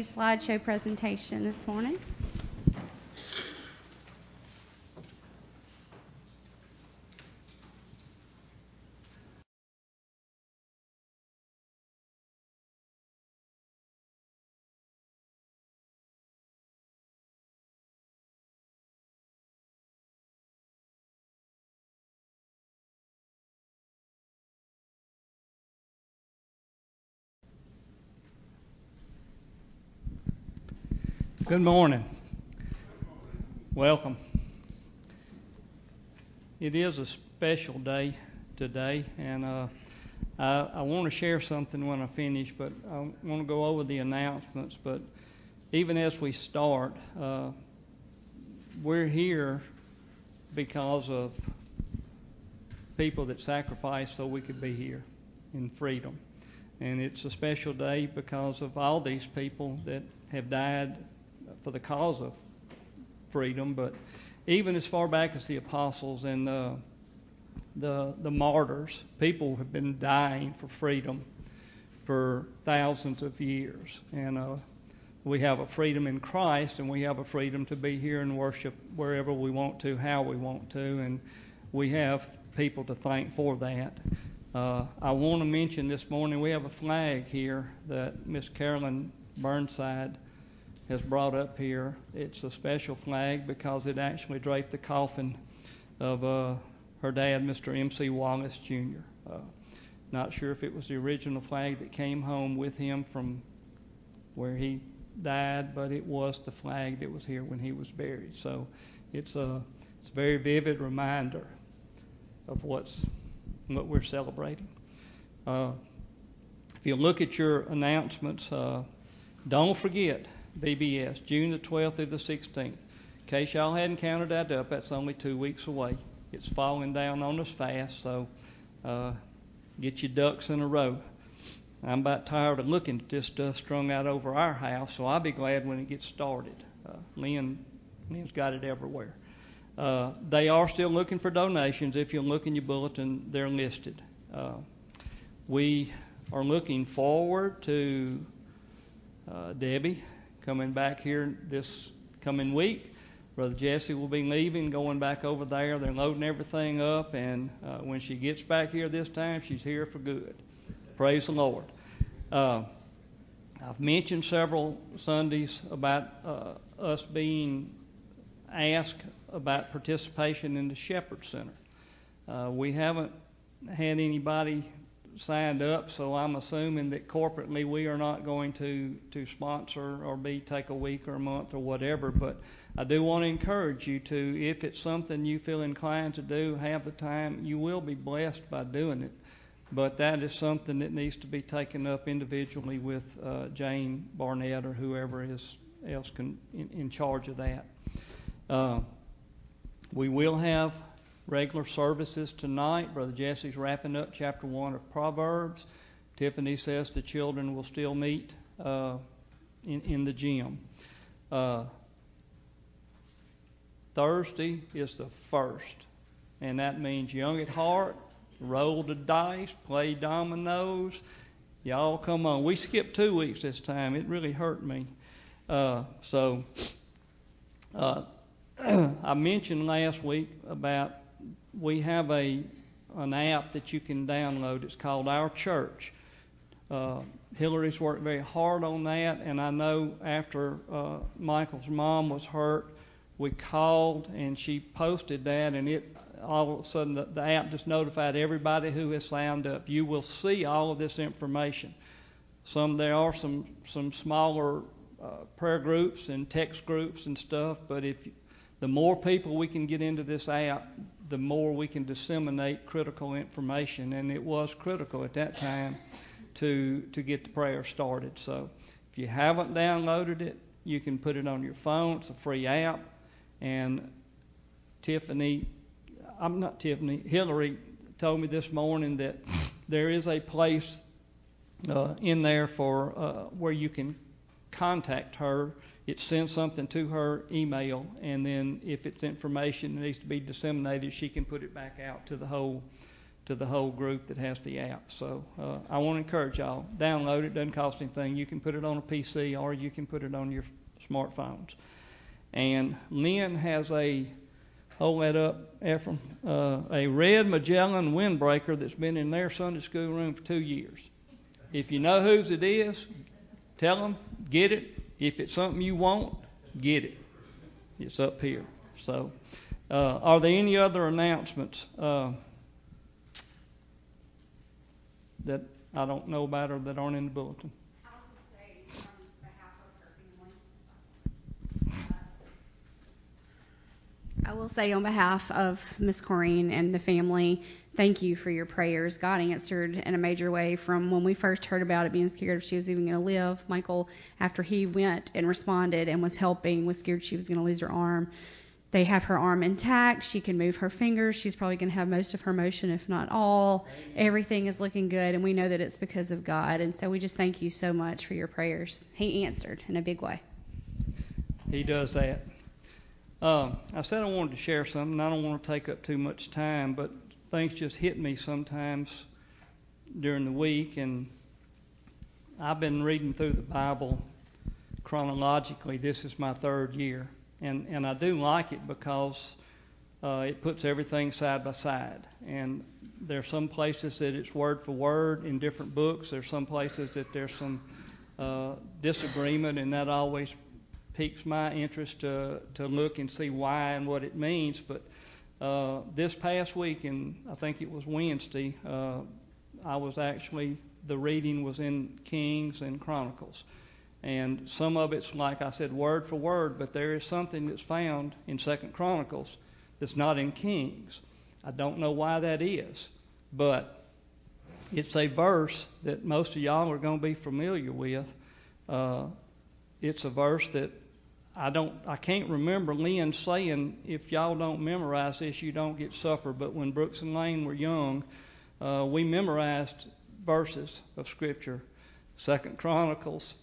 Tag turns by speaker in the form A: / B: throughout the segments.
A: slideshow presentation this morning.
B: Good morning. Welcome. It is a special day today, and uh, I, I want to share something when I finish, but I want to go over the announcements. But even as we start, uh, we're here because of people that sacrificed so we could be here in freedom. And it's a special day because of all these people that have died for the cause of freedom, but even as far back as the apostles and uh, the the martyrs, people have been dying for freedom for thousands of years, and uh, we have a freedom in Christ, and we have a freedom to be here and worship wherever we want to, how we want to, and we have people to thank for that. Uh, I want to mention this morning we have a flag here that Miss Carolyn Burnside has brought up here. It's a special flag because it actually draped the coffin of uh, her dad, Mr. M.C. Wallace Jr. Uh, not sure if it was the original flag that came home with him from where he died, but it was the flag that was here when he was buried. So it's a it's a very vivid reminder of what's what we're celebrating. Uh, if you look at your announcements, uh, don't forget VBS, June the 12th through the 16th. In case y'all hadn't counted that up, that's only two weeks away. It's falling down on us fast, so uh, get your ducks in a row. I'm about tired of looking at this stuff strung out over our house, so I'll be glad when it gets started. Uh, Lynn, Lynn's got it everywhere. Uh, they are still looking for donations. If you look in your bulletin, they're listed. Uh, we are looking forward to uh, Debbie coming back here this coming week. Brother Jesse will be leaving, going back over there. They're loading everything up, and uh, when she gets back here this time, she's here for good. Praise the Lord. Uh, I've mentioned several Sundays about uh, us being asked about participation in the Shepherd Center. Uh, we haven't had anybody signed up, so I'm assuming that corporately we are not going to to sponsor or be take a week or a month or whatever. But I do want to encourage you to, if it's something you feel inclined to do, have the time. You will be blessed by doing it. But that is something that needs to be taken up individually with uh, Jane Barnett or whoever is else can, in, in charge of that. Uh, we will have regular services tonight. Brother Jesse's wrapping up chapter 1 of Proverbs. Tiffany says the children will still meet uh, in, in the gym. Uh, Thursday is the first, and that means young at heart, roll the dice, play dominoes. Y'all come on. We skipped two weeks this time. It really hurt me. Uh, so uh, I mentioned last week about we have a an app that you can download. It's called Our Church. Uh, Hillary's worked very hard on that, and I know after uh, Michael's mom was hurt, we called and she posted that, and it all of a sudden the, the app just notified everybody who has signed up. You will see all of this information. Some there are some some smaller uh, prayer groups and text groups and stuff, but if the more people we can get into this app, the more we can disseminate critical information. And it was critical at that time to to get the prayer started. So if you haven't downloaded it, you can put it on your phone. It's a free app. And Tiffany, I'm not Tiffany, Hillary told me this morning that there is a place uh, in there for uh, where you can contact her it sends something to her email, and then if it's information that needs to be disseminated, she can put it back out to the whole to the whole group that has the app. So uh, I want to encourage y'all download it. Doesn't cost anything. You can put it on a PC or you can put it on your smartphones. And Lynn has a hold that up, Ephraim, uh, a red Magellan windbreaker that's been in their Sunday school room for two years. If you know whose it is, tell them get it. If it's something you want, get it. It's up here. So, uh, are there any other announcements? Uh, that I don't know about or that aren't in the bulletin?
A: I will say on behalf of Miss Corrine and the family, thank you for your prayers. God answered in a major way from when we first heard about it, being scared if she was even going to live. Michael, after he went and responded and was helping, was scared she was going to lose her arm. They have her arm intact. She can move her fingers. She's probably going to have most of her motion, if not all. Everything is looking good, and we know that it's because of God. And so we just thank you so much for your prayers. He answered in a big way.
B: He does that. Um, I said I wanted to share something. I don't want to take up too much time, but things just hit me sometimes during the week, and I've been reading through the Bible chronologically. This is my third year and and I do like it because uh, it puts everything side by side. And there's some places that it's word for word in different books. There's some places that there's some uh, disagreement, and that always piques my interest to to look and see why and what it means. But uh, this past week, and I think it was Wednesday, uh, I was actually the reading was in Kings and Chronicles. And some of it's, like I said, word for word, but there is something that's found in Second Chronicles that's not in Kings. I don't know why that is, but it's a verse that most of y'all are going to be familiar with. Uh, it's a verse that I don't, I can't remember Lynn saying, if y'all don't memorize this, you don't get supper. But when Brooks and Lane were young, uh, we memorized verses of Scripture. Second Chronicles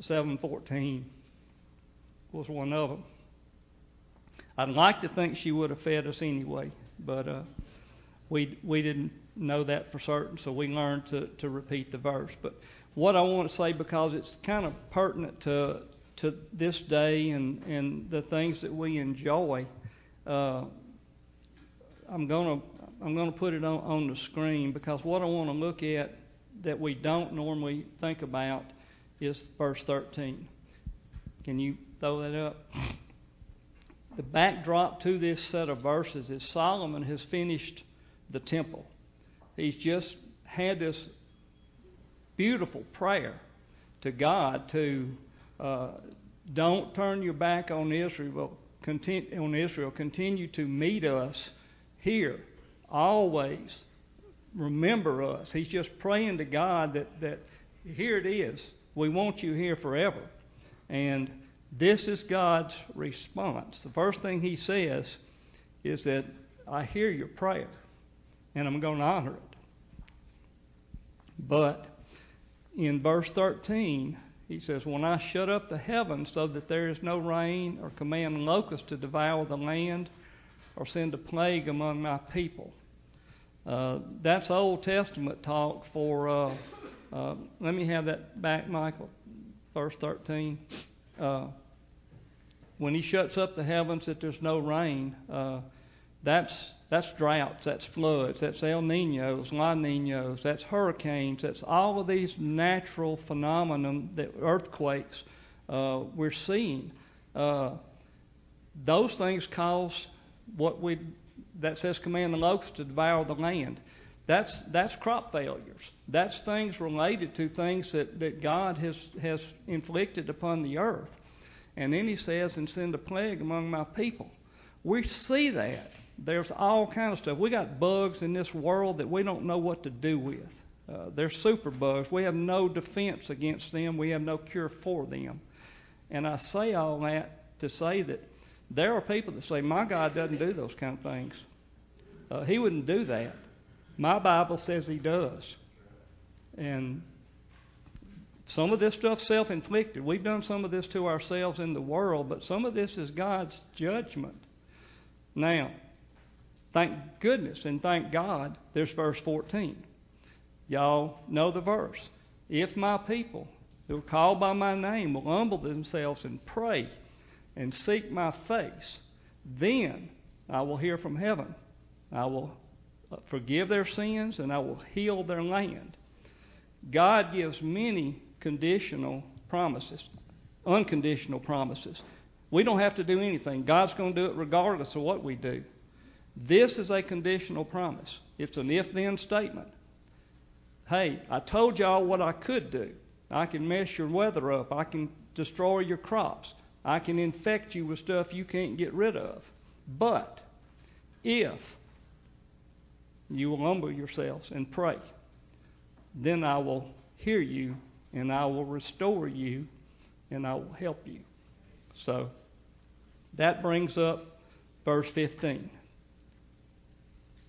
B: 7:14 was one of them. I'd like to think she would have fed us anyway, but uh, we we didn't know that for certain, so we learned to to repeat the verse. But what I want to say because it's kind of pertinent to to this day and and the things that we enjoy. Uh, I'm gonna I'm gonna put it on, on the screen because what I want to look at that we don't normally think about is verse 13. Can you throw that up? The backdrop to this set of verses is Solomon has finished the temple. He's just had this beautiful prayer to God to uh, don't turn your back on Israel, continue, on Israel. Continue to meet us here, always. Remember us. He's just praying to God that, that here it is. We want you here forever. And this is God's response. The first thing he says is that I hear your prayer and I'm going to honor it. But in verse 13, he says, When I shut up the heavens so that there is no rain, or command locusts to devour the land, or send a plague among my people. Uh, that's Old Testament talk for uh, uh, let me have that back, Michael. Verse 13. Uh, when he shuts up the heavens that there's no rain, uh, that's that's droughts, that's floods, that's El Ninos, La Ninos, that's hurricanes, that's all of these natural phenomena that earthquakes uh, we're seeing. Uh, those things cause what we that says command the locusts to devour the land. That's that's crop failures. That's things related to things that, that God has has inflicted upon the earth. And then he says, and send a plague among my people. We see that. There's all kind of stuff. We got bugs in this world that we don't know what to do with. Uh, they're super bugs. We have no defense against them. We have no cure for them. And I say all that to say that there are people that say, my God doesn't do those kind of things. Uh, he wouldn't do that. My Bible says he does. And some of this stuff's self inflicted. We've done some of this to ourselves in the world, but some of this is God's judgment. Now, Thank goodness and thank God there's verse 14. Y'all know the verse. If my people who are called by my name will humble themselves and pray and seek my face, then I will hear from heaven. I will uh, forgive their sins and I will heal their land. God gives many conditional promises, unconditional promises. We don't have to do anything. God's going to do it regardless of what we do. This is a conditional promise. It's an if then statement. Hey, I told y'all what I could do. I can mess your weather up. I can destroy your crops. I can infect you with stuff you can't get rid of. But if you will humble yourselves and pray, then I will hear you and I will restore you and I will help you. So that brings up verse 15.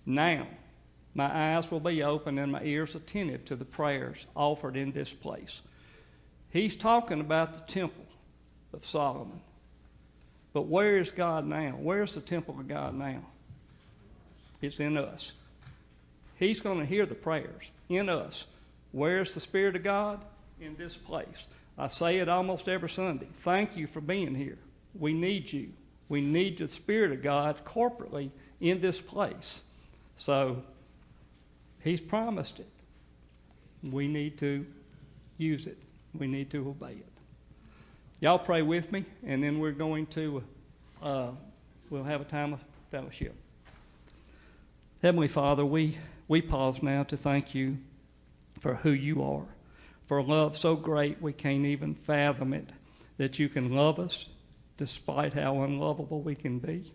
B: Now, my eyes will be open and my ears attentive to the prayers offered in this place. He's talking about the temple of Solomon. But where is God now? Where's the temple of God now? It's in us. He's going to hear the prayers in us. Where's the Spirit of God? In this place. I say it almost every Sunday. Thank you for being here. We need you. We need the Spirit of God corporately in this place. So, He's promised it. We need to use it. We need to obey it. Y'all pray with me, and then we're going to uh, we'll have a time of fellowship. Heavenly Father, we we pause now to thank you for who you are, for love so great we can't even fathom it, that you can love us despite how unlovable we can be.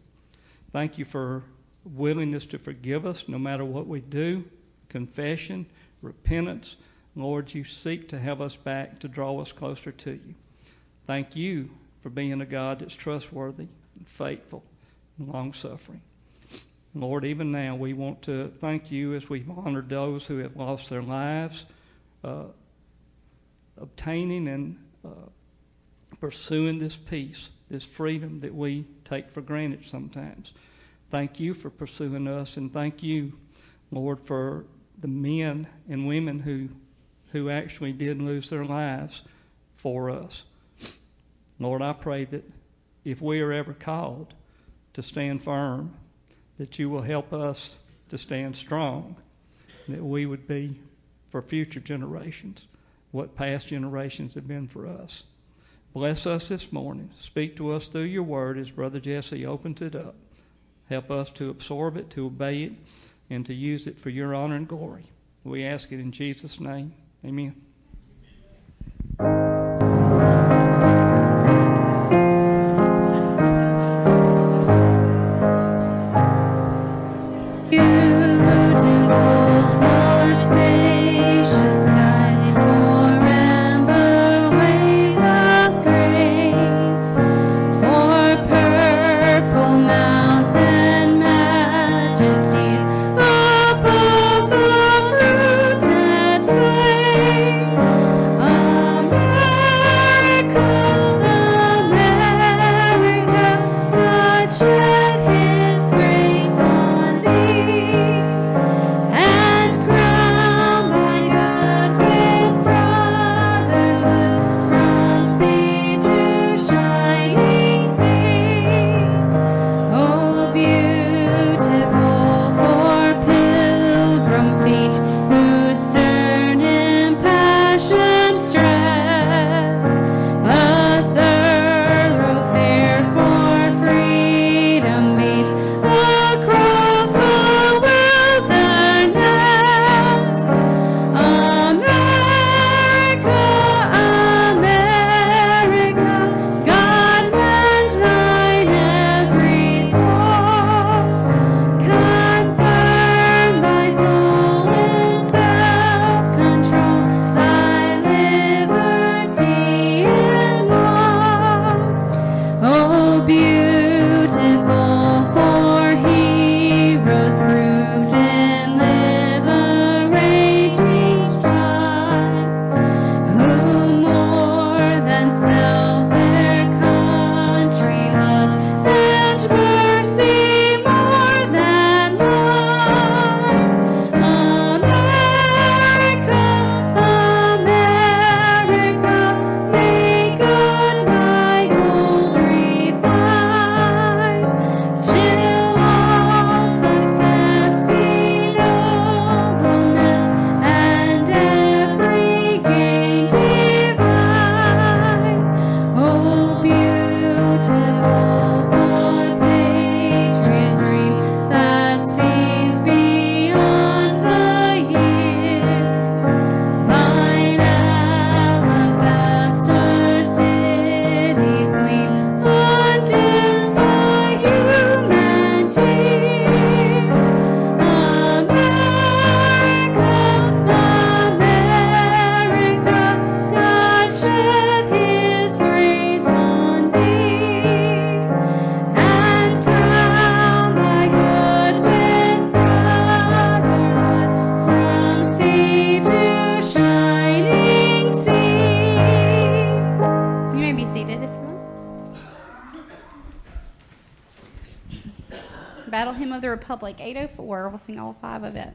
B: Thank you for willingness to forgive us no matter what we do, confession, repentance. Lord, you seek to have us back to draw us closer to you. Thank you for being a God that's trustworthy and faithful and long suffering. Lord, even now we want to thank you as we've honored those who have lost their lives, uh, obtaining and uh, pursuing this peace, this freedom that we take for granted sometimes. Thank you for pursuing us, and thank you, Lord, for the men and women who who actually did lose their lives for us. Lord, I pray that if we are ever called to stand firm, that you will help us to stand strong, that we would be for future generations what past generations have been for us. Bless us this morning. Speak to us through your word as Brother Jesse opens it up. Help us to absorb it, to obey it, and to use it for your honor and glory. We ask it in Jesus' name. Amen.
A: We'll sing all five of it.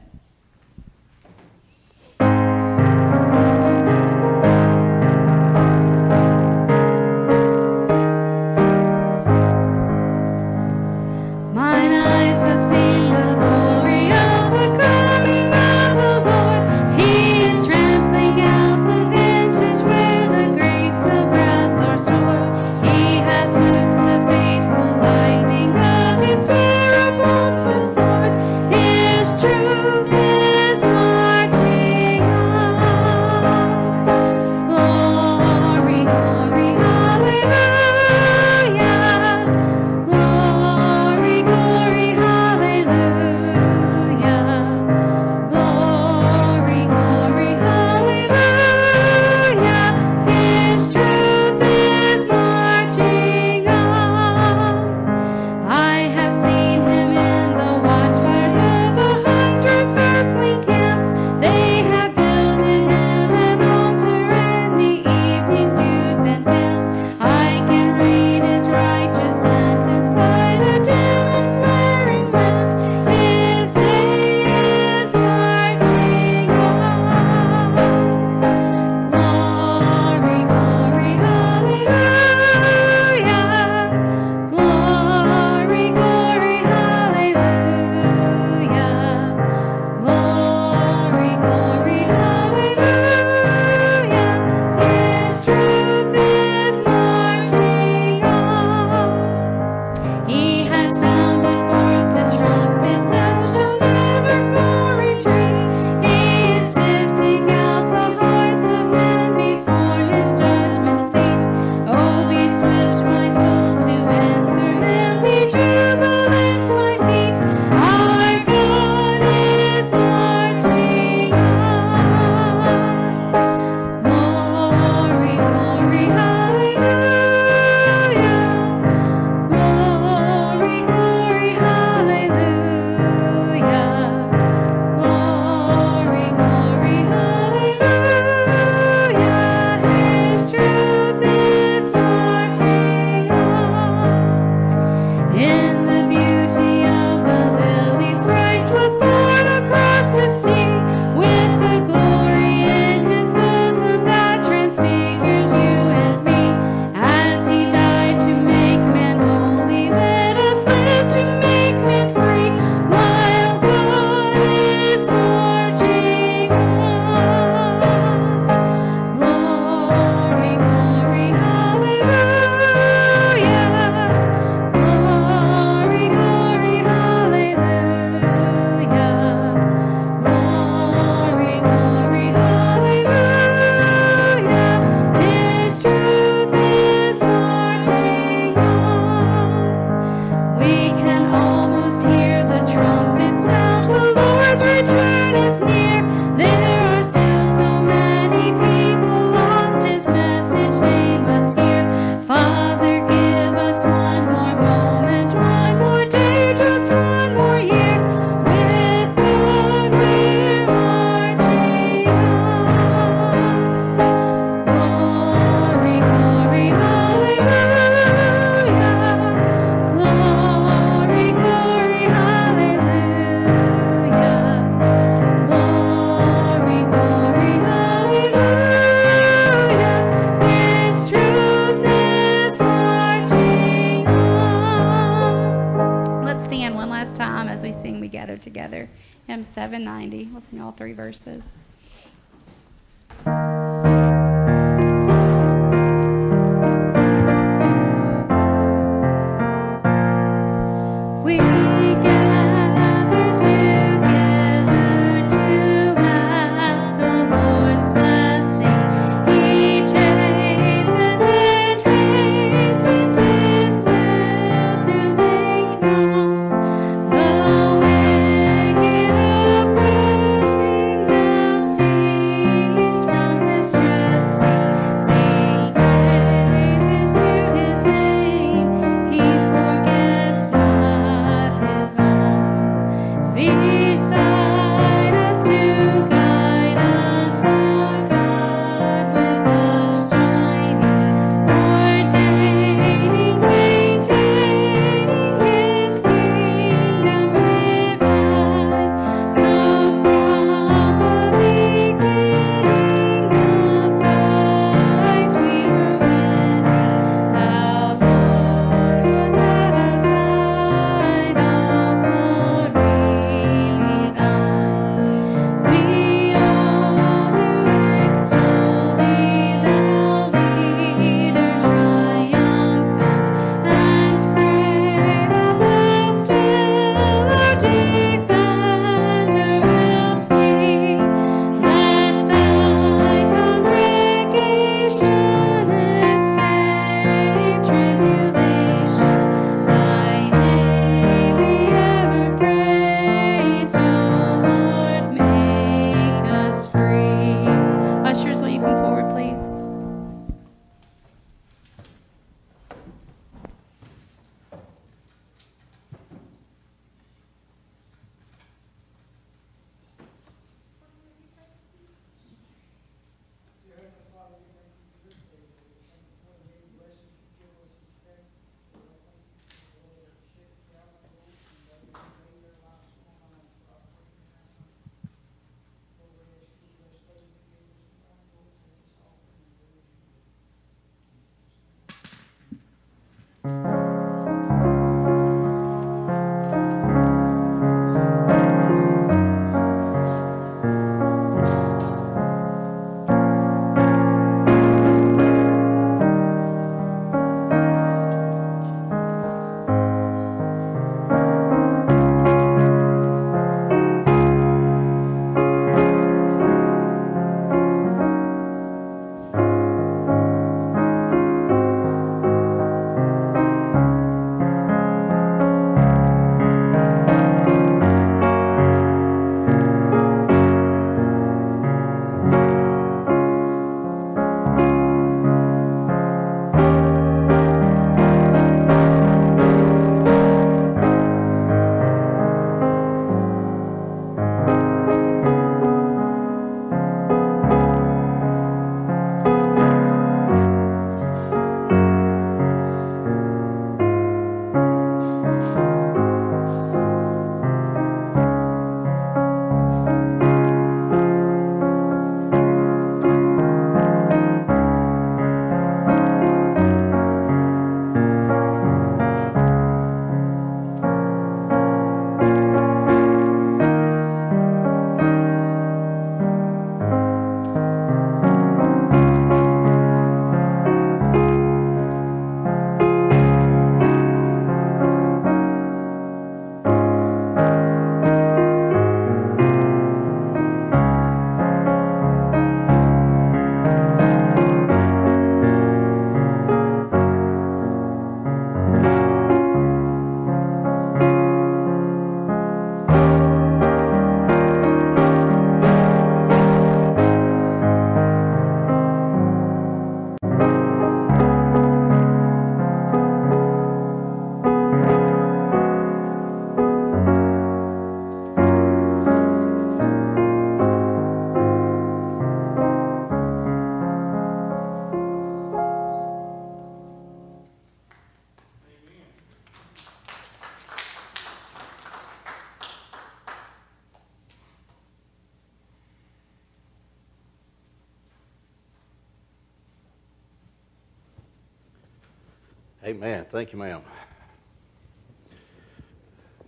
C: Thank you, ma'am.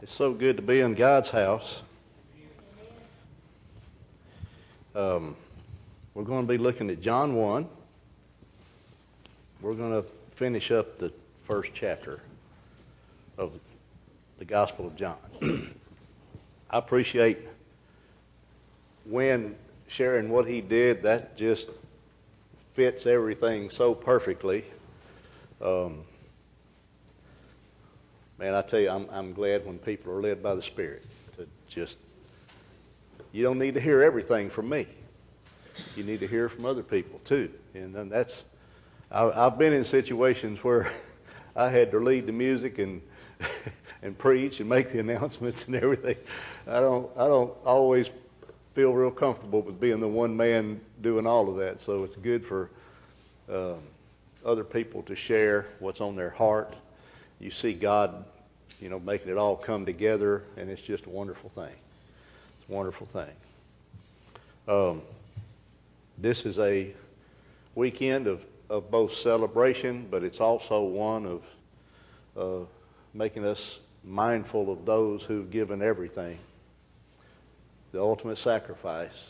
C: It's so good to be in God's house. Um, we're going to be looking at John 1. We're going to finish up the first chapter of the Gospel of John. I appreciate when sharing what he did, that just fits everything so perfectly. Um, man, I tell you, I'm, I'm glad when people are led by the Spirit to just, you don't need to hear everything from me. You need to hear from other people too. And then that's, I, I've been in situations where I had to lead the music and, and preach and make the announcements and everything. I don't, I don't always feel real comfortable with being the one man doing all of that. So it's good for um, other people to share what's on their heart. You see God, you know, making it all come together, and it's just a wonderful thing. It's a wonderful thing. Um, this is a weekend of, of both celebration, but it's also one of uh, making us mindful of those who've given everything, the ultimate sacrifice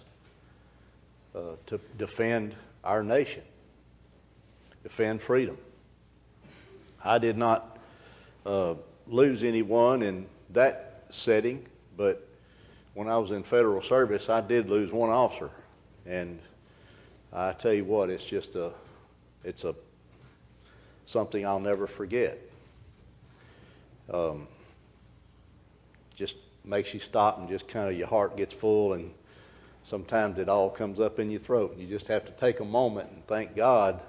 C: uh, to defend our nation defend freedom. I did not uh, lose anyone in that setting, but when I was in federal service, I did lose one officer, and I tell you what, it's just a, it's a something I'll never forget. Um, just makes you stop and just kind of your heart gets full, and sometimes it all comes up in your throat. And you just have to take a moment and thank God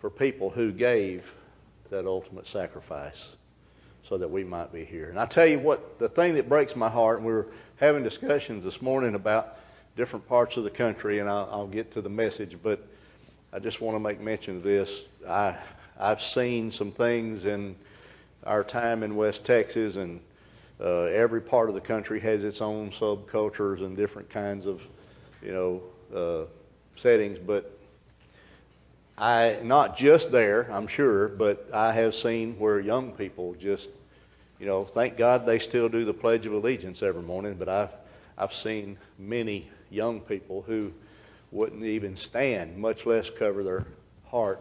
C: for people who gave that ultimate sacrifice so that we might be here. And I tell you what, the thing that breaks my heart, and we were having discussions this morning about different parts of the country, and I'll, I'll get to the message, but I just want to make mention of this. I, I've seen some things in our time in West Texas, and uh, every part of the country has its own subcultures and different kinds of, you know, uh, settings. But I not just there, I'm sure, but I have seen where young people just, you know, thank God they still do the Pledge of Allegiance every morning, but I've I've seen many young people who wouldn't even stand, much less cover their heart,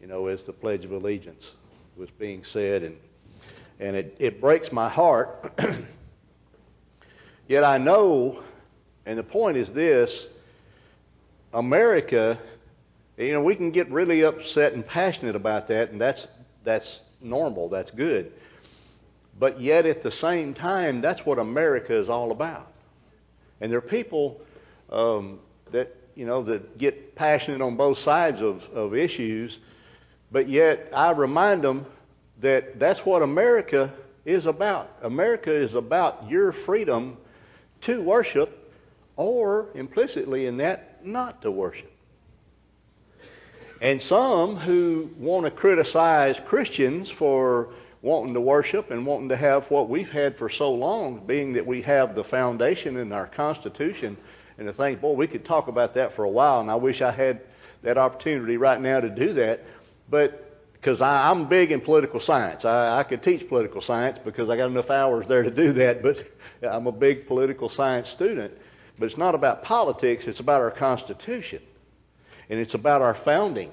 C: you know, as the Pledge of Allegiance was being said, and and it, it breaks my heart. Yet I know, and the point is this: America you know, we can get really upset and passionate about that, and that's that's normal. That's good. But yet, at the same time, that's what America is all about. And there are people um, that you know that get passionate on both sides of, of issues, but yet I remind them that that's what America is about. America is about your freedom to worship, or implicitly in that, not to worship. And some who want to criticize Christians for wanting to worship and wanting to have what we've had for so long, being that we have the foundation in our Constitution, and to think, boy, we could talk about that for a while, and I wish I had that opportunity right now to do that. But because I'm big in political science, I, I could teach political science because I got enough hours there to do that. But I'm a big political science student. But it's not about politics; it's about our Constitution and it's about our founding.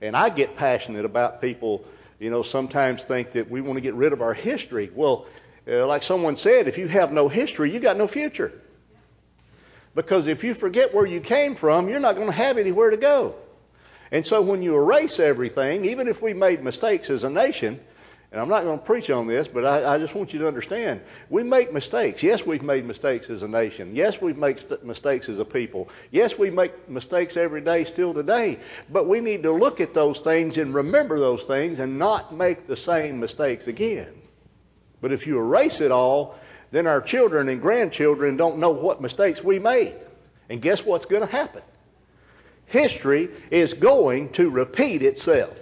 C: And I get passionate about people, you know, sometimes think that we want to get rid of our history. Well, uh, like someone said, if you have no history, you got no future. Because if you forget where you came from, you're not going to have anywhere to go. And so when you erase everything, even if we made mistakes as a nation, and I'm not going to preach on this, but I, I, just want you to understand. We make mistakes. Yes, we've made mistakes as a nation. Yes, we've made st- mistakes as a people. Yes, we make mistakes every day still today. But we need to look at those things and remember those things and not make the same mistakes again. But if you erase it all, then our children and grandchildren don't know what mistakes we made. And guess what's going to happen? History is going to repeat itself.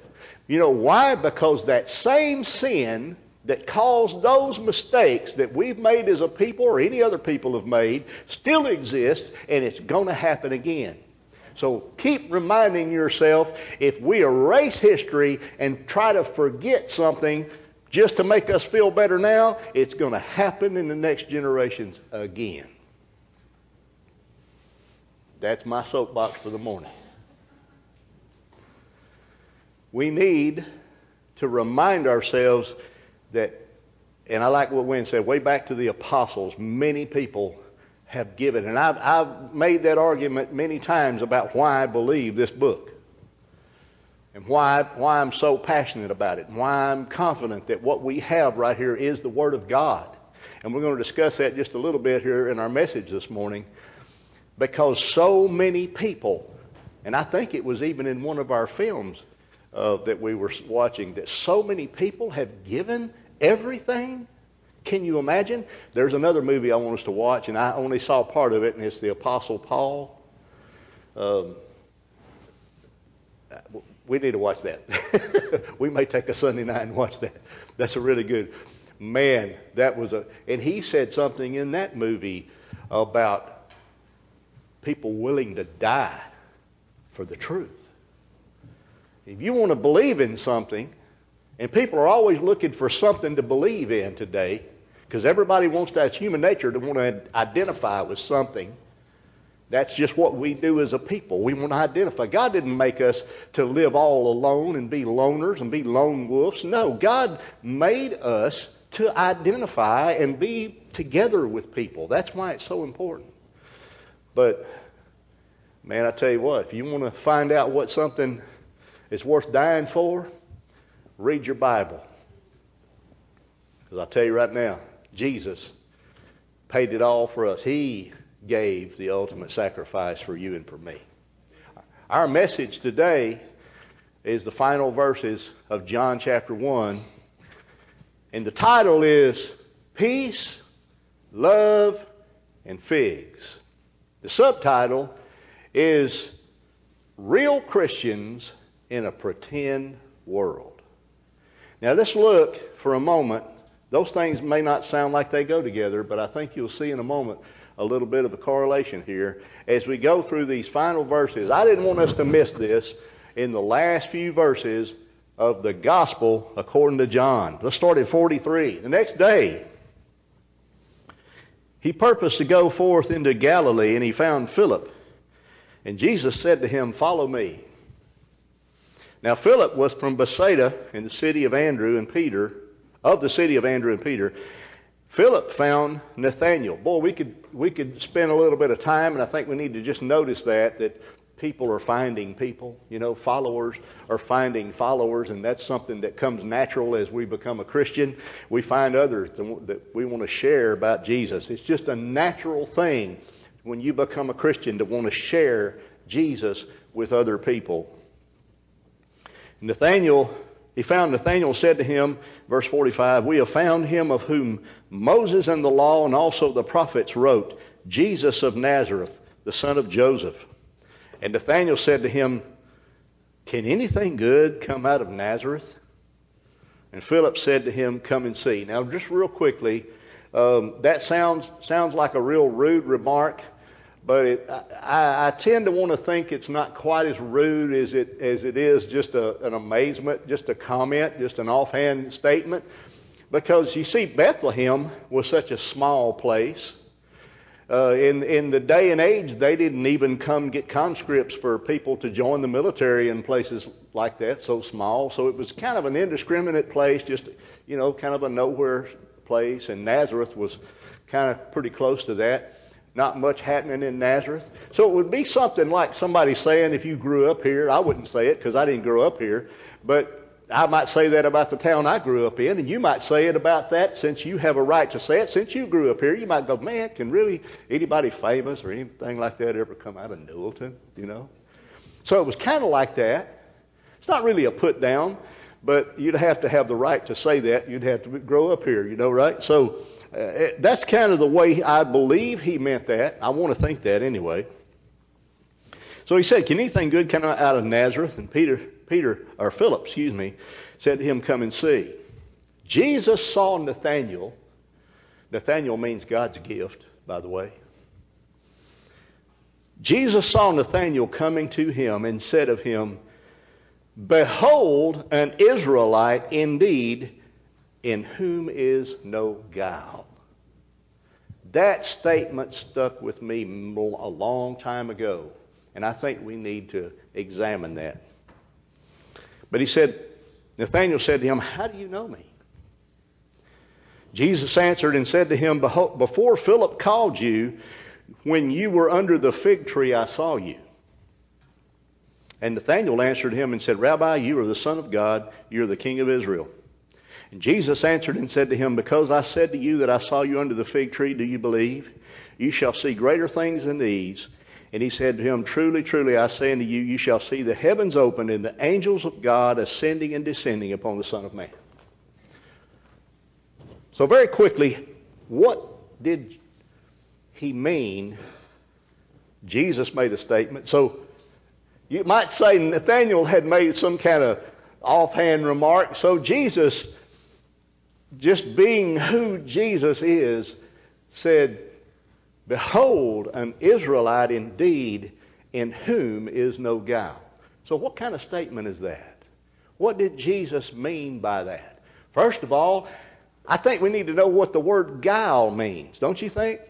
C: You know why? Because that same sin that caused those mistakes that we've made as a people or any other people have made still exists and it's going to happen again. So keep reminding yourself if we erase history and try to forget something just to make us feel better now, it's going to happen in the next generations again. That's my soapbox for the morning. We need to remind ourselves that, and I like what Wynn said, way back to the apostles, many people have given. And I've, I've made that argument many times about why I believe this book and why, why I'm so passionate about it and why I'm confident that what we have right here is the Word of God. And we're going to discuss that just a little bit here in our message this morning because so many people, and I think it was even in one of our films uh, that we were watching, that so many people have given everything can you imagine? There's another movie I want us to watch, and I only saw part of it, and it's the Apostle Paul. Um, we need to watch that. we may take a Sunday night and watch that. That's a really good. Man, that was a. And he said something in that movie about people willing to die for the truth. If you want to believe in something, and people are always looking for something to believe in today, because everybody wants that human nature to want to identify with something. That's just what we do as a people. We want to identify. God didn't make us to live all alone and be loners and be lone wolves. No, God made us to identify and be together with people. That's why it's so important. But, man, I tell you what, if you want to find out what something is worth dying for, read your Bible. Because I'll tell you right now, Jesus paid it all for us. He gave the ultimate sacrifice for you and for me. Our message today is the final verses of John chapter 1. And the title is Peace, Love, and Figs. The subtitle is Real Christians in a Pretend World. Now let's look for a moment those things may not sound like they go together, but I think you'll see in a moment a little bit of a correlation here as we go through these final verses. I didn't want us to miss this in the last few verses of the gospel according to John. Let's start at 43. The next day, he purposed to go forth into Galilee, and he found Philip. And Jesus said to him, Follow me. Now, Philip was from Bethsaida in the city of Andrew and Peter of the city of Andrew and Peter, Philip found Nathanael. Boy, we could we could spend a little bit of time, and I think we need to just notice that that people are finding people. You know, followers are finding followers, and that's something that comes natural as we become a Christian. We find others that we want to share about Jesus. It's just a natural thing when you become a Christian to want to share Jesus with other people. Nathanael he found Nathanael said to him, verse 45, We have found him of whom Moses and the law and also the prophets wrote, Jesus of Nazareth, the son of Joseph. And Nathanael said to him, Can anything good come out of Nazareth? And Philip said to him, Come and see. Now, just real quickly, um, that sounds sounds like a real rude remark but it, I, I, tend to want to think it's not quite as rude as it as it is just a, an amazement, just a comment, just an offhand statement, because you see Bethlehem was such a small place. Uh, in in the day and age, they didn't even come get conscripts for people to join the military in places like that, so small. So it was kind of an indiscriminate place, just you know, kind of a nowhere place. And Nazareth was kind of pretty close to that. Not much happening in Nazareth. So it would be something like somebody saying, if you grew up here, I wouldn't say it because I didn't grow up here, but I might say that about the town I grew up in, and you might say it about that since you have a right to say it. Since you grew up here, you might go, man, can really anybody famous or anything like that ever come out of Newellton? You know? So it was kind of like that. It's not really a put down, but you'd have to have the right to say that. You'd have to grow up here, you know, right? So uh, that's kind of the way I believe he meant that. I want to think that anyway. So he said, Can anything good come out of Nazareth? And Peter, Peter, or Philip, excuse me, said to him, Come and see. Jesus saw Nathanael. Nathanael means God's gift, by the way. Jesus saw Nathanael coming to him and said of him, Behold, an Israelite indeed, in whom is no guile. That statement stuck with me a long time ago, and I think we need to examine that. But he said, Nathanael said to him, How do you know me? Jesus answered and said to him, Before Philip called you, when you were under the fig tree, I saw you. And Nathanael answered him and said, Rabbi, you are the Son of God, you are the King of Israel. And Jesus answered and said to him, Because I said to you that I saw you under the fig tree, do you believe? You shall see greater things than these. And he said to him, Truly, truly, I say unto you, you shall see the heavens opened and the angels of God ascending and descending upon the Son of Man. So, very quickly, what did he mean? Jesus made a statement. So, you might say Nathaniel had made some kind of offhand remark. So, Jesus, just being who Jesus is, said, Behold, an Israelite indeed, in whom is no guile. So, what kind of statement is that? What did Jesus mean by that? First of all, I think we need to know what the word guile means, don't you think?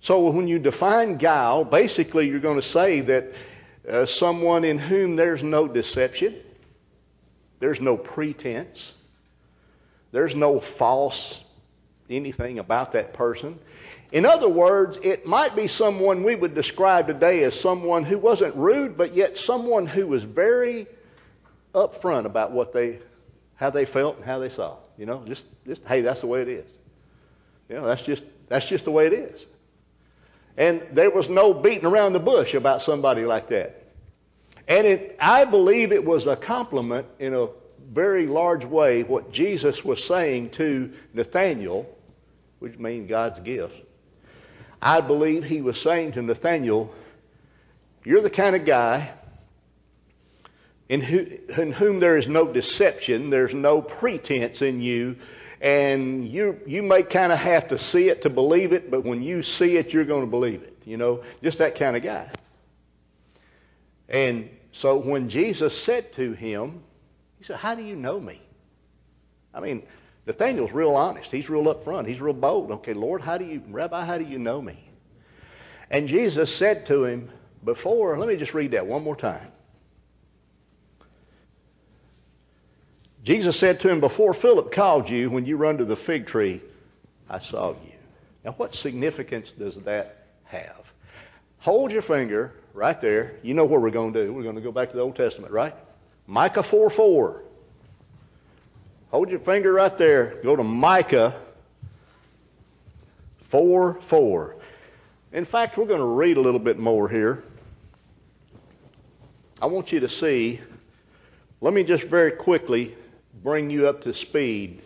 C: So when you define guile, basically you're going to say that uh, someone in whom there's no deception, there's no pretense, there's no false anything about that person. In other words, it might be someone we would describe today as someone who wasn't rude, but yet someone who was very upfront about what they, how they felt and how they saw. You know, just, just hey, that's the way it is. You know, that's just that's just the way it is. And there was no beating around the bush about somebody like that. And it, I believe it was a compliment in a very large way what Jesus was saying to Nathaniel, which means God's gift. I believe he was saying to Nathaniel, You're the kind of guy in, who, in whom there is no deception, there's no pretense in you, and you you may kind of have to see it to believe it, but when you see it, you're going to believe it. You know, just that kind of guy. And so when Jesus said to him, he said, "How do you know me?" I mean, Nathaniel's real honest. He's real upfront. He's real bold. Okay, Lord, how do you, Rabbi, how do you know me? And Jesus said to him before. Let me just read that one more time. Jesus said to him, Before Philip called you, when you run to the fig tree, I saw you. Now, what significance does that have? Hold your finger right there. You know what we're going to do. We're going to go back to the Old Testament, right? Micah 4 4. Hold your finger right there. Go to Micah 4 4. In fact, we're going to read a little bit more here. I want you to see. Let me just very quickly bring you up to speed,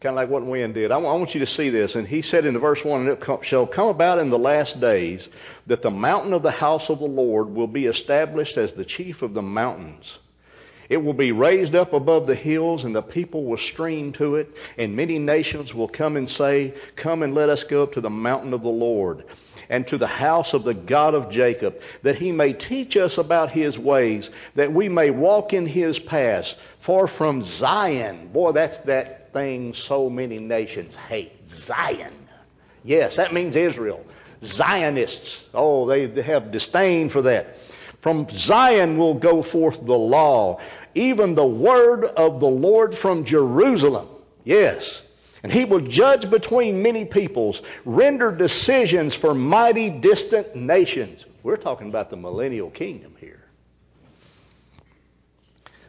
C: kind of like what Wynn did. I want you to see this. And he said in verse 1, And it shall come about in the last days that the mountain of the house of the Lord will be established as the chief of the mountains. It will be raised up above the hills, and the people will stream to it, and many nations will come and say, Come and let us go up to the mountain of the Lord and to the house of the God of Jacob, that he may teach us about his ways, that we may walk in his paths. For from Zion, boy, that's that thing so many nations hate. Zion. Yes, that means Israel. Zionists. Oh, they have disdain for that. From Zion will go forth the law, even the word of the Lord from Jerusalem. Yes. And he will judge between many peoples, render decisions for mighty distant nations. We're talking about the millennial kingdom here.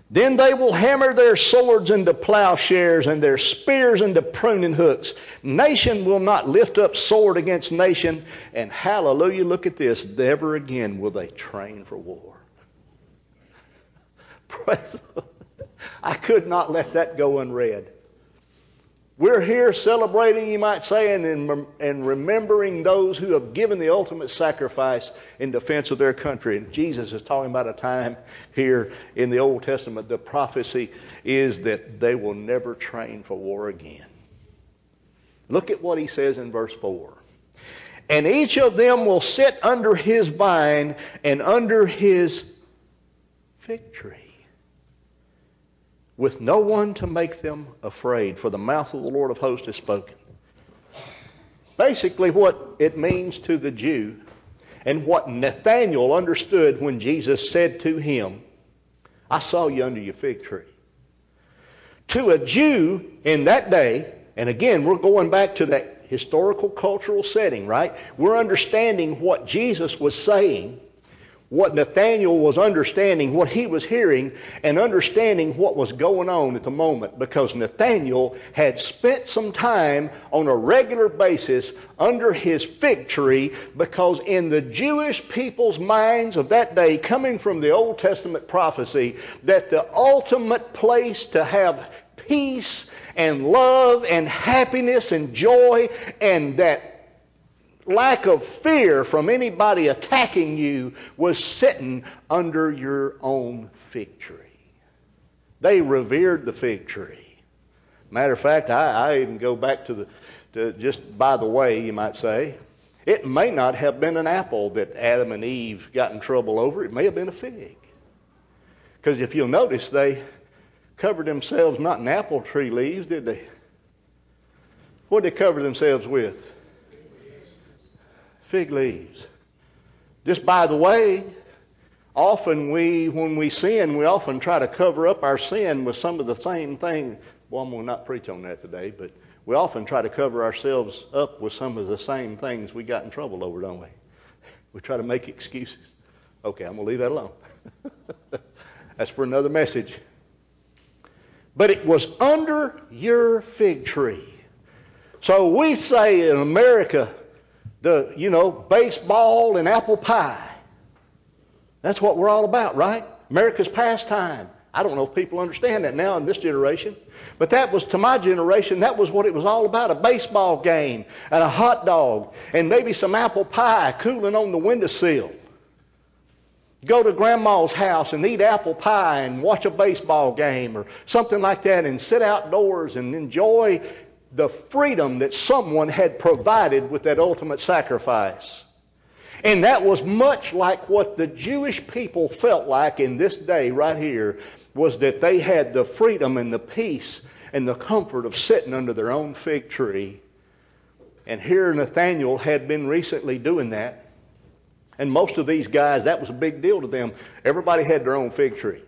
C: Then they will hammer their swords into plowshares and their spears into pruning hooks. Nation will not lift up sword against nation. And hallelujah, look at this. Never again will they train for war. I could not let that go unread. We're here celebrating, you might say, and, and remembering those who have given the ultimate sacrifice in defense of their country. And Jesus is talking about a time here in the Old Testament. The prophecy is that they will never train for war again. Look at what he says in verse 4. and each of them will sit under his vine and under his fig tree, with no one to make them afraid, for the mouth of the Lord of hosts has spoken. Basically, what it means to the Jew, and what Nathanael understood when Jesus said to him, I saw you under your fig tree. To a Jew in that day, and again, we're going back to that historical cultural setting, right? We're understanding what Jesus was saying, what Nathanael was understanding, what he was hearing, and understanding what was going on at the moment. Because Nathanael had spent some time on a regular basis under his fig tree because in the Jewish people's minds of that day, coming from the Old Testament prophecy, that the ultimate place to have peace and love and happiness and joy and that lack of fear from anybody attacking you was sitting under your own fig tree. They revered the fig tree. Matter of fact, I, I even go back to the, to just by the way, you might say, it may not have been an apple that Adam and Eve got in trouble over. It may have been a fig. Because if you'll notice, they covered themselves not in apple tree leaves, did they? What did they cover themselves with? Fig leaves. Just by the way, often we, when we sin, we often try to cover up our sin with some of the same things. Well, I'm going to not preach on that today, but we often try to cover ourselves up with some of the same things we got in trouble over, don't we? We try to make excuses. Okay, I'm going to leave that alone. That's for another message. But it was under your fig tree. So we say in America, the, you know, baseball and apple pie. That's what we're all about, right? America's pastime. I don't know if people understand that now in this generation. But that was, to my generation, that was what it was all about. A baseball game and a hot dog and maybe some apple pie cooling on the windowsill go to grandma's house and eat apple pie and watch a baseball game or something like that and sit outdoors and enjoy the freedom that someone had provided with that ultimate sacrifice. And that was much like what the Jewish people felt like in this day right here was that they had the freedom and the peace and the comfort of sitting under their own fig tree. And here Nathaniel had been recently doing that. And most of these guys, that was a big deal to them. Everybody had their own fig tree.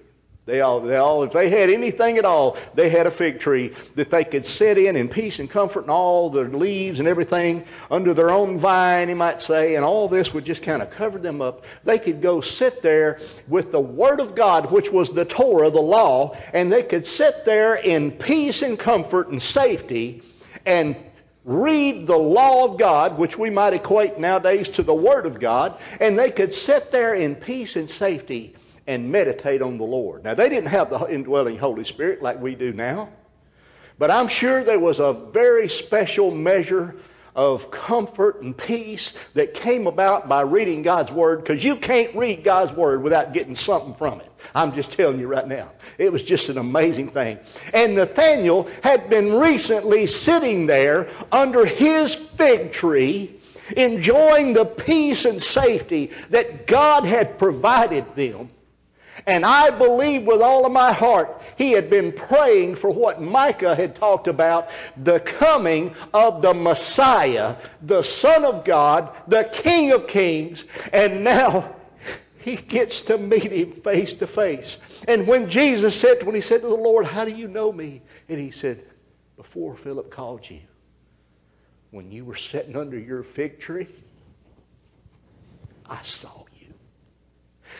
C: They all, they all, if they had anything at all, they had a fig tree that they could sit in in peace and comfort and all the leaves and everything under their own vine, you might say, and all this would just kind of cover them up. They could go sit there with the Word of God, which was the Torah, the law, and they could sit there in peace and comfort and safety and read the law of God, which we might equate nowadays to the Word of God, and they could sit there in peace and safety and meditate on the Lord. Now, they didn't have the indwelling Holy Spirit like we do now, but I'm sure there was a very special measure of comfort and peace that came about by reading God's Word because you can't read God's Word without getting something from it. I'm just telling you right now. It was just an amazing thing. And Nathaniel had been recently sitting there under his fig tree, enjoying the peace and safety that God had provided them. And I believe with all of my heart he had been praying for what Micah had talked about the coming of the Messiah, the Son of God, the King of Kings. And now he gets to meet him face to face. And when Jesus said, when he said to the Lord, How do you know me? And he said, Before Philip called you, when you were sitting under your fig tree, I saw.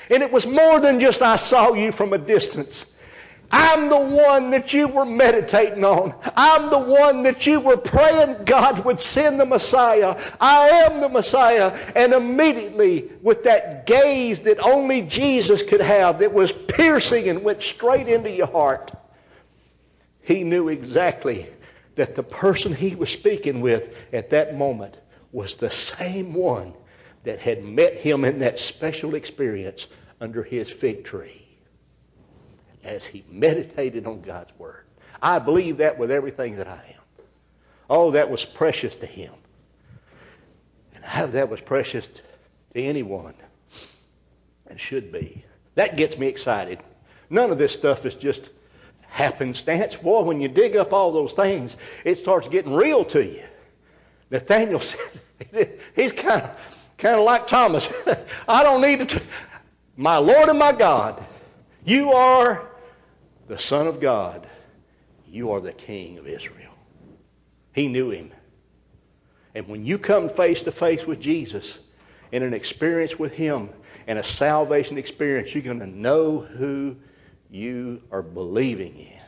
C: And it was more than just I saw you from a distance. I'm the one that you were meditating on. I'm the one that you were praying God would send the Messiah. I am the Messiah. And immediately, with that gaze that only Jesus could have, that was piercing and went straight into your heart, he knew exactly that the person he was speaking with at that moment was the same one that had met him in that special experience under his fig tree as he meditated on God's Word. I believe that with everything that I am. Oh, that was precious to him. And how that was precious to anyone and should be. That gets me excited. None of this stuff is just happenstance. Boy, when you dig up all those things, it starts getting real to you. Nathaniel said, he's kind of, kind of like Thomas. I don't need to. My Lord and my God, you are the Son of God. You are the King of Israel. He knew him. And when you come face to face with Jesus in an experience with him and a salvation experience, you're going to know who you are believing in.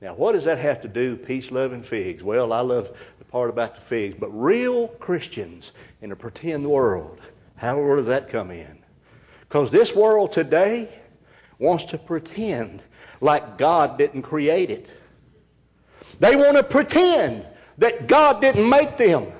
C: Now, what does that have to do, with peace, love, and figs? Well, I love the part about the figs, but real Christians in a pretend world, how does that come in? Because this world today wants to pretend like God didn't create it. They want to pretend that God didn't make them.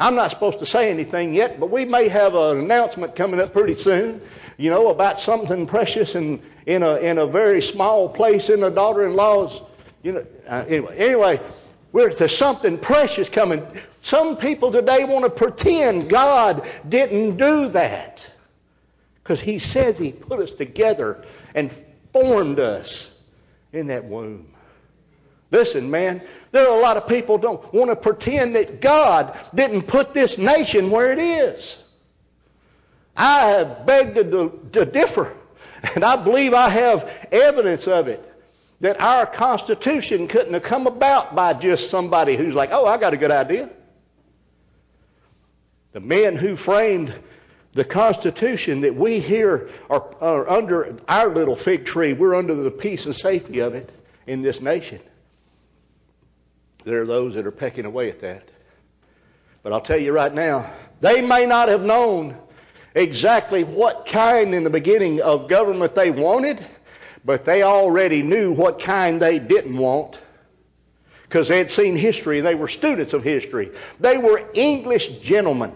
C: I'm not supposed to say anything yet, but we may have an announcement coming up pretty soon, you know, about something precious in, in, a, in a very small place in a daughter-in-law's, you know, uh, anyway, anyway, there's something precious coming. Some people today want to pretend God didn't do that because He says He put us together and formed us in that womb. Listen, man, there are a lot of people don't want to pretend that God didn't put this nation where it is. I have begged to, to differ, and I believe I have evidence of it. That our Constitution couldn't have come about by just somebody who's like, oh, I got a good idea. The men who framed the Constitution that we here are, are under our little fig tree, we're under the peace and safety of it in this nation. There are those that are pecking away at that. But I'll tell you right now, they may not have known exactly what kind in the beginning of government they wanted, but they already knew what kind they didn't want because they had seen history. They were students of history. They were English gentlemen.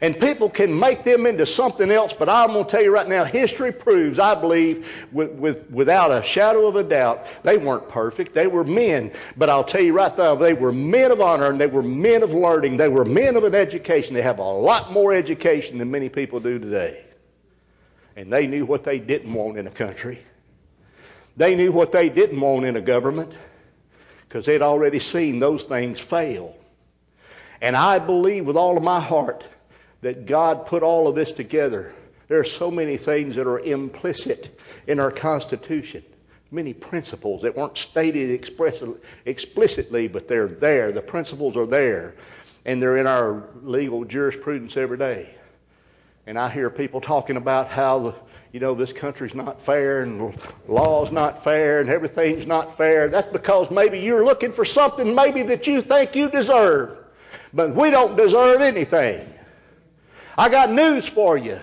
C: And people can make them into something else, but I'm going to tell you right now, history proves, I believe, with, with, without a shadow of a doubt, they weren't perfect. They were men. But I'll tell you right now, they were men of honor and they were men of learning. They were men of an education. They have a lot more education than many people do today. And they knew what they didn't want in a country. They knew what they didn't want in a government because they'd already seen those things fail. And I believe with all of my heart that God put all of this together. There are so many things that are implicit in our Constitution, many principles that weren't stated explicitly, but they're there. The principles are there, and they're in our legal jurisprudence every day. And I hear people talking about how you know this country's not fair and law's not fair and everything's not fair. That's because maybe you're looking for something maybe that you think you deserve, but we don't deserve anything. I got news for you.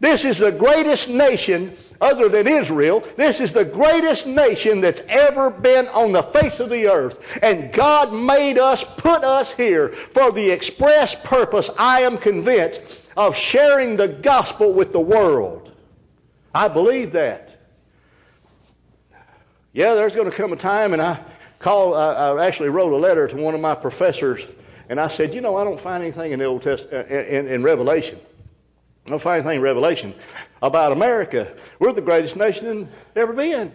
C: This is the greatest nation other than Israel. This is the greatest nation that's ever been on the face of the earth. And God made us, put us here for the express purpose, I am convinced, of sharing the gospel with the world. I believe that. Yeah, there's going to come a time, and I call. Uh, I actually wrote a letter to one of my professors and I said, you know, I don't find anything in the Old Testament, uh, in, in Revelation. I don't find anything in Revelation about America. We're the greatest nation ever been.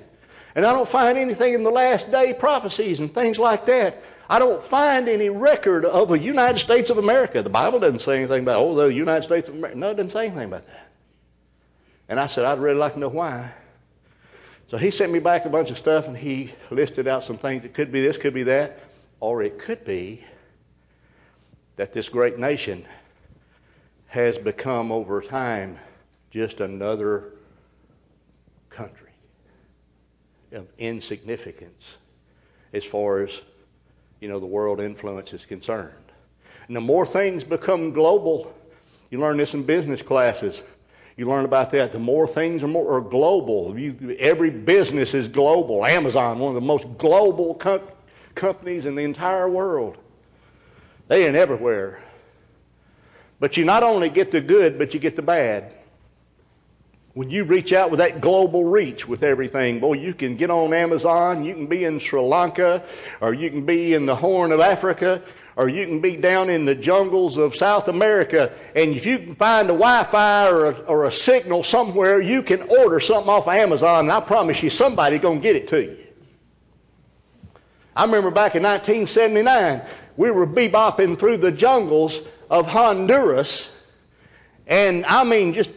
C: And I don't find anything in the last day prophecies and things like that. I don't find any record of a United States of America. The Bible doesn't say anything about, oh, the United States of America. No, it doesn't say anything about that. And I said, I'd really like to know why. So he sent me back a bunch of stuff and he listed out some things. It could be this, could be that, or it could be that this great nation has become over time just another country of insignificance as far as you know the world influence is concerned. And the more things become global, you learn this in business classes. You learn about that. The more things are more are global. You, every business is global. Amazon, one of the most global com- companies in the entire world. They ain't everywhere. But you not only get the good, but you get the bad. When you reach out with that global reach with everything, boy, you can get on Amazon, you can be in Sri Lanka, or you can be in the Horn of Africa, or you can be down in the jungles of South America, and if you can find a Wi-Fi or a, or a signal somewhere, you can order something off of Amazon, and I promise you somebody's going to get it to you. I remember back in 1979, we were bebopping through the jungles of Honduras, and I mean just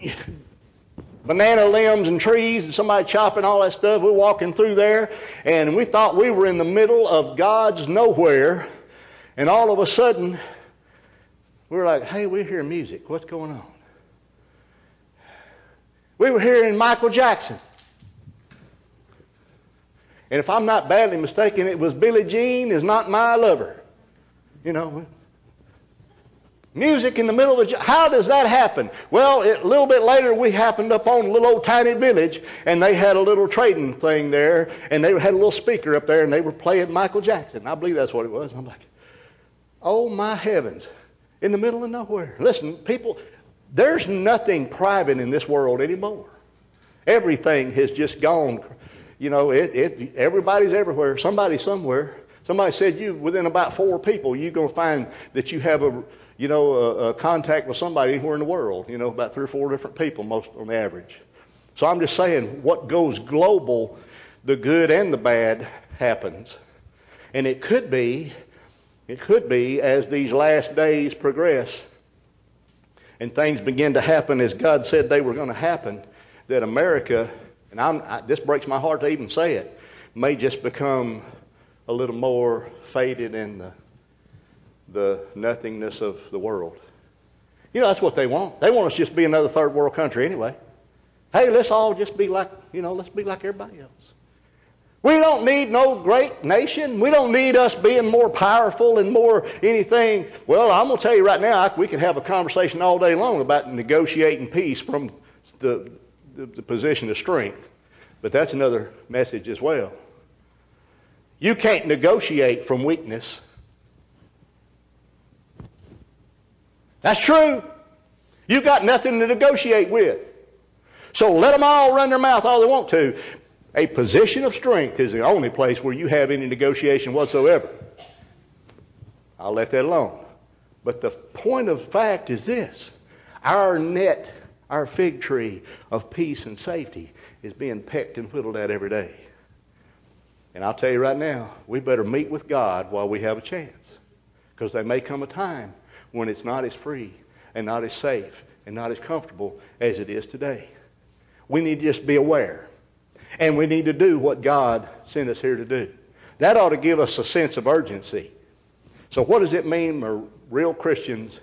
C: banana limbs and trees and somebody chopping all that stuff. We're walking through there, and we thought we were in the middle of God's nowhere and all of a sudden, we were like, hey, we're hearing music. What's going on? We were hearing Michael Jackson. And if I'm not badly mistaken, it was Billie Jean is not my lover. You know, music in the middle of the. How does that happen? Well, it, a little bit later, we happened up on a little old tiny village, and they had a little trading thing there, and they had a little speaker up there, and they were playing Michael Jackson. I believe that's what it was. I'm like, Oh my heavens. In the middle of nowhere. Listen, people, there's nothing private in this world anymore. Everything has just gone. You know, it, it, everybody's everywhere. Somebody's somewhere. Somebody said you within about four people, you're going to find that you have a, you know, a, a contact with somebody anywhere in the world. You know, about three or four different people, most on average. So I'm just saying, what goes global, the good and the bad happens, and it could be it could be as these last days progress and things begin to happen as God said they were going to happen, that America, and I'm this breaks my heart to even say it, may just become a little more faded in the, the nothingness of the world. You know, that's what they want. They want us just to be another third world country anyway. Hey, let's all just be like, you know, let's be like everybody else. We don't need no great nation. We don't need us being more powerful and more anything. Well, I'm going to tell you right now, we can have a conversation all day long about negotiating peace from the, the, the position of strength. But that's another message as well. You can't negotiate from weakness. That's true. You've got nothing to negotiate with. So let them all run their mouth all they want to. A position of strength is the only place where you have any negotiation whatsoever. I'll let that alone. But the point of fact is this our net, our fig tree of peace and safety is being pecked and whittled at every day. And I'll tell you right now, we better meet with God while we have a chance. Because there may come a time when it's not as free and not as safe and not as comfortable as it is today. We need to just be aware. And we need to do what God sent us here to do. That ought to give us a sense of urgency. So, what does it mean for real Christians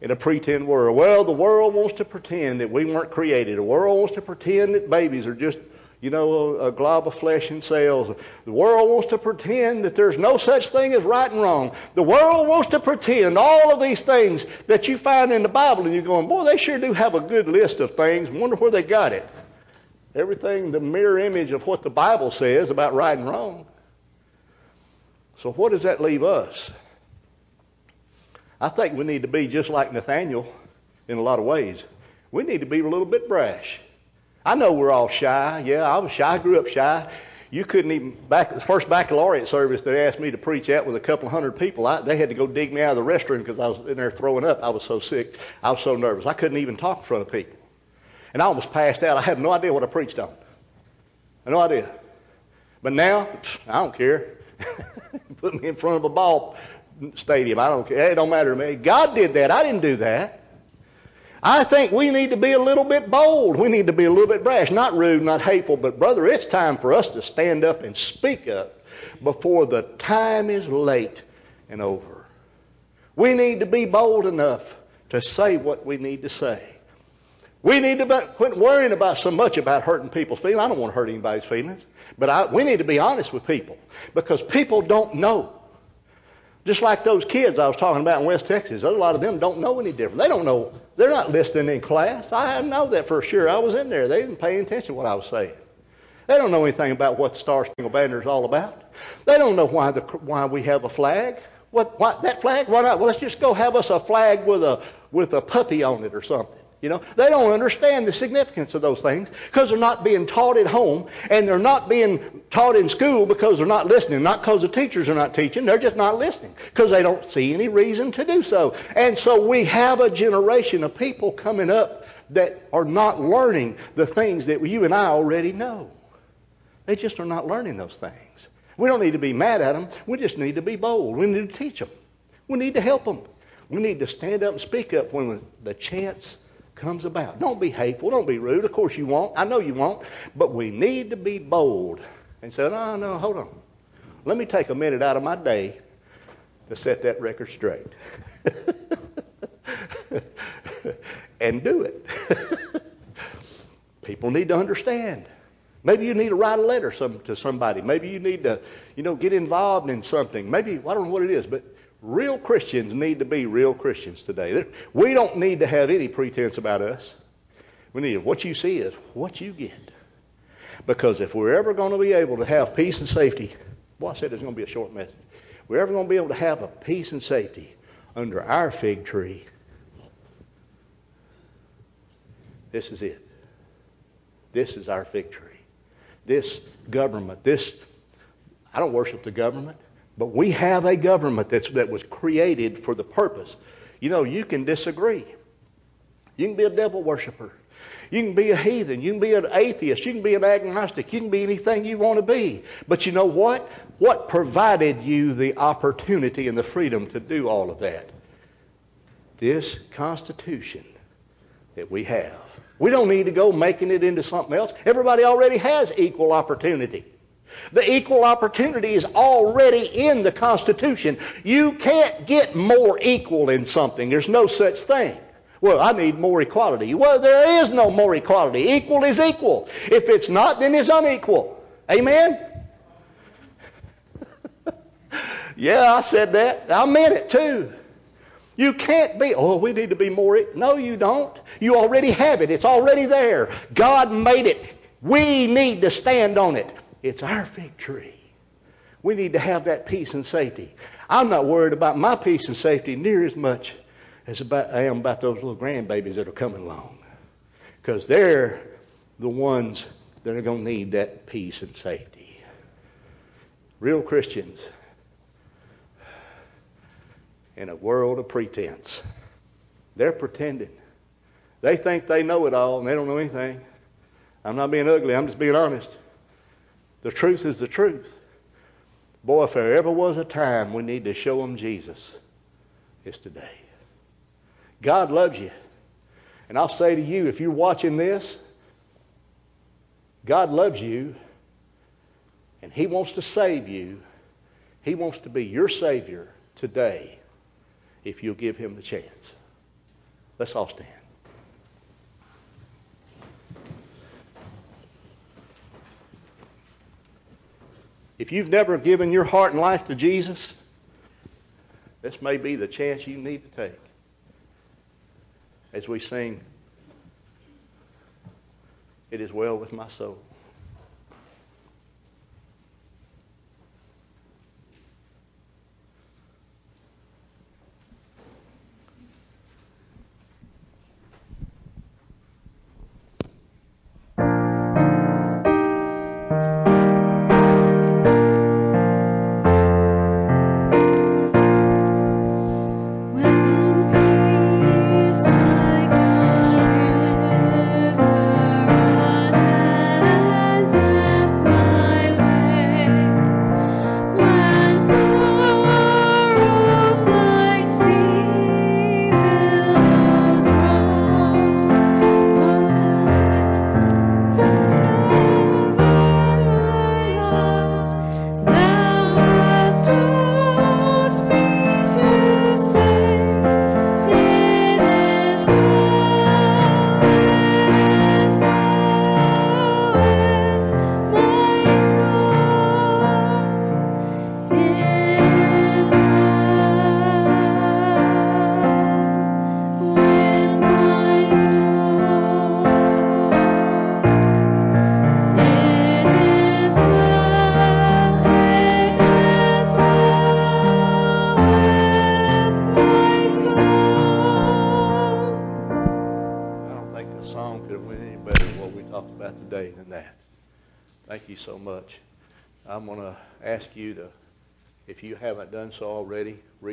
C: in a pretend world? Well, the world wants to pretend that we weren't created. The world wants to pretend that babies are just, you know, a, a glob of flesh and cells. The world wants to pretend that there's no such thing as right and wrong. The world wants to pretend all of these things that you find in the Bible, and you're going, boy, they sure do have a good list of things. Wonder where they got it. Everything the mirror image of what the Bible says about right and wrong. So what does that leave us? I think we need to be just like Nathaniel in a lot of ways. We need to be a little bit brash. I know we're all shy. Yeah, I was shy. I grew up shy. You couldn't even back the first baccalaureate service they asked me to preach at with a couple hundred people. I, they had to go dig me out of the restroom because I was in there throwing up. I was so sick. I was so nervous. I couldn't even talk in front of people. And I almost passed out. I had no idea what I preached on. I no idea. But now, I don't care. Put me in front of a ball stadium. I don't care. It don't matter to me. God did that. I didn't do that. I think we need to be a little bit bold. We need to be a little bit brash. Not rude, not hateful, but brother, it's time for us to stand up and speak up before the time is late and over. We need to be bold enough to say what we need to say. We need to quit worrying about so much about hurting people's feelings. I don't want to hurt anybody's feelings. But I, we need to be honest with people because people don't know. Just like those kids I was talking about in West Texas, a lot of them don't know any different. They don't know. They're not listening in class. I know that for sure. I was in there. They didn't pay attention to what I was saying. They don't know anything about what the Star Spangled Banner is all about. They don't know why, the, why we have a flag. What, what that flag? Why not? Well, let's just go have us a flag with a with a puppy on it or something. You know, they don't understand the significance of those things because they're not being taught at home and they're not being taught in school because they're not listening. Not because the teachers are not teaching, they're just not listening. because they don't see any reason to do so. And so we have a generation of people coming up that are not learning the things that you and I already know. They just are not learning those things. We don't need to be mad at them. We just need to be bold. We need to teach them. We need to help them. We need to stand up and speak up when the chance comes about. Don't be hateful. Don't be rude. Of course you won't. I know you won't. But we need to be bold and say, no, no, hold on. Let me take a minute out of my day to set that record straight. and do it. People need to understand. Maybe you need to write a letter some, to somebody. Maybe you need to, you know, get involved in something. Maybe I don't know what it is, but real Christians need to be real Christians today. We don't need to have any pretense about us. We need what you see is what you get. Because if we're ever going to be able to have peace and safety, well, I said it's going to be a short message. We're ever going to be able to have a peace and safety under our fig tree. This is it. This is our fig tree. This government, this, I don't worship the government. But we have a government that's, that was created for the purpose. You know, you can disagree. You can be a devil worshiper. You can be a heathen. You can be an atheist. You can be an agnostic. You can be anything you want to be. But you know what? What provided you the opportunity and the freedom to do all of that? This Constitution that we have. We don't need to go making it into something else. Everybody already has equal opportunity. The equal opportunity is already in the Constitution. You can't get more equal in something. There's no such thing. Well, I need more equality. Well, there is no more equality. Equal is equal. If it's not, then it's unequal. Amen? yeah, I said that. I meant it too. You can't be, oh, we need to be more. E-. No, you don't. You already have it. It's already there. God made it. We need to stand on it. It's our tree. We need to have that peace and safety. I'm not worried about my peace and safety near as much as about, I am about those little grandbabies that are coming along. Because they're the ones that are going to need that peace and safety. Real Christians in a world of pretense. They're pretending. They think they know it all and they don't know anything. I'm not being ugly, I'm just being honest. The truth is the truth. Boy, if there ever was a time we need to show them Jesus, it's today. God loves you. And I'll say to you, if you're watching this, God loves you and He wants to save you. He wants to be your Savior today if you'll give Him the chance. Let's all stand. If you've never given your heart and life to Jesus, this may be the chance you need to take. As we sing, It is well with my soul.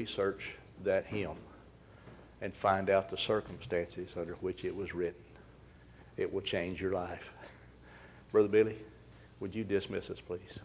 C: Research that hymn and find out the circumstances under which it was written. It will change your life. Brother Billy, would you dismiss us, please?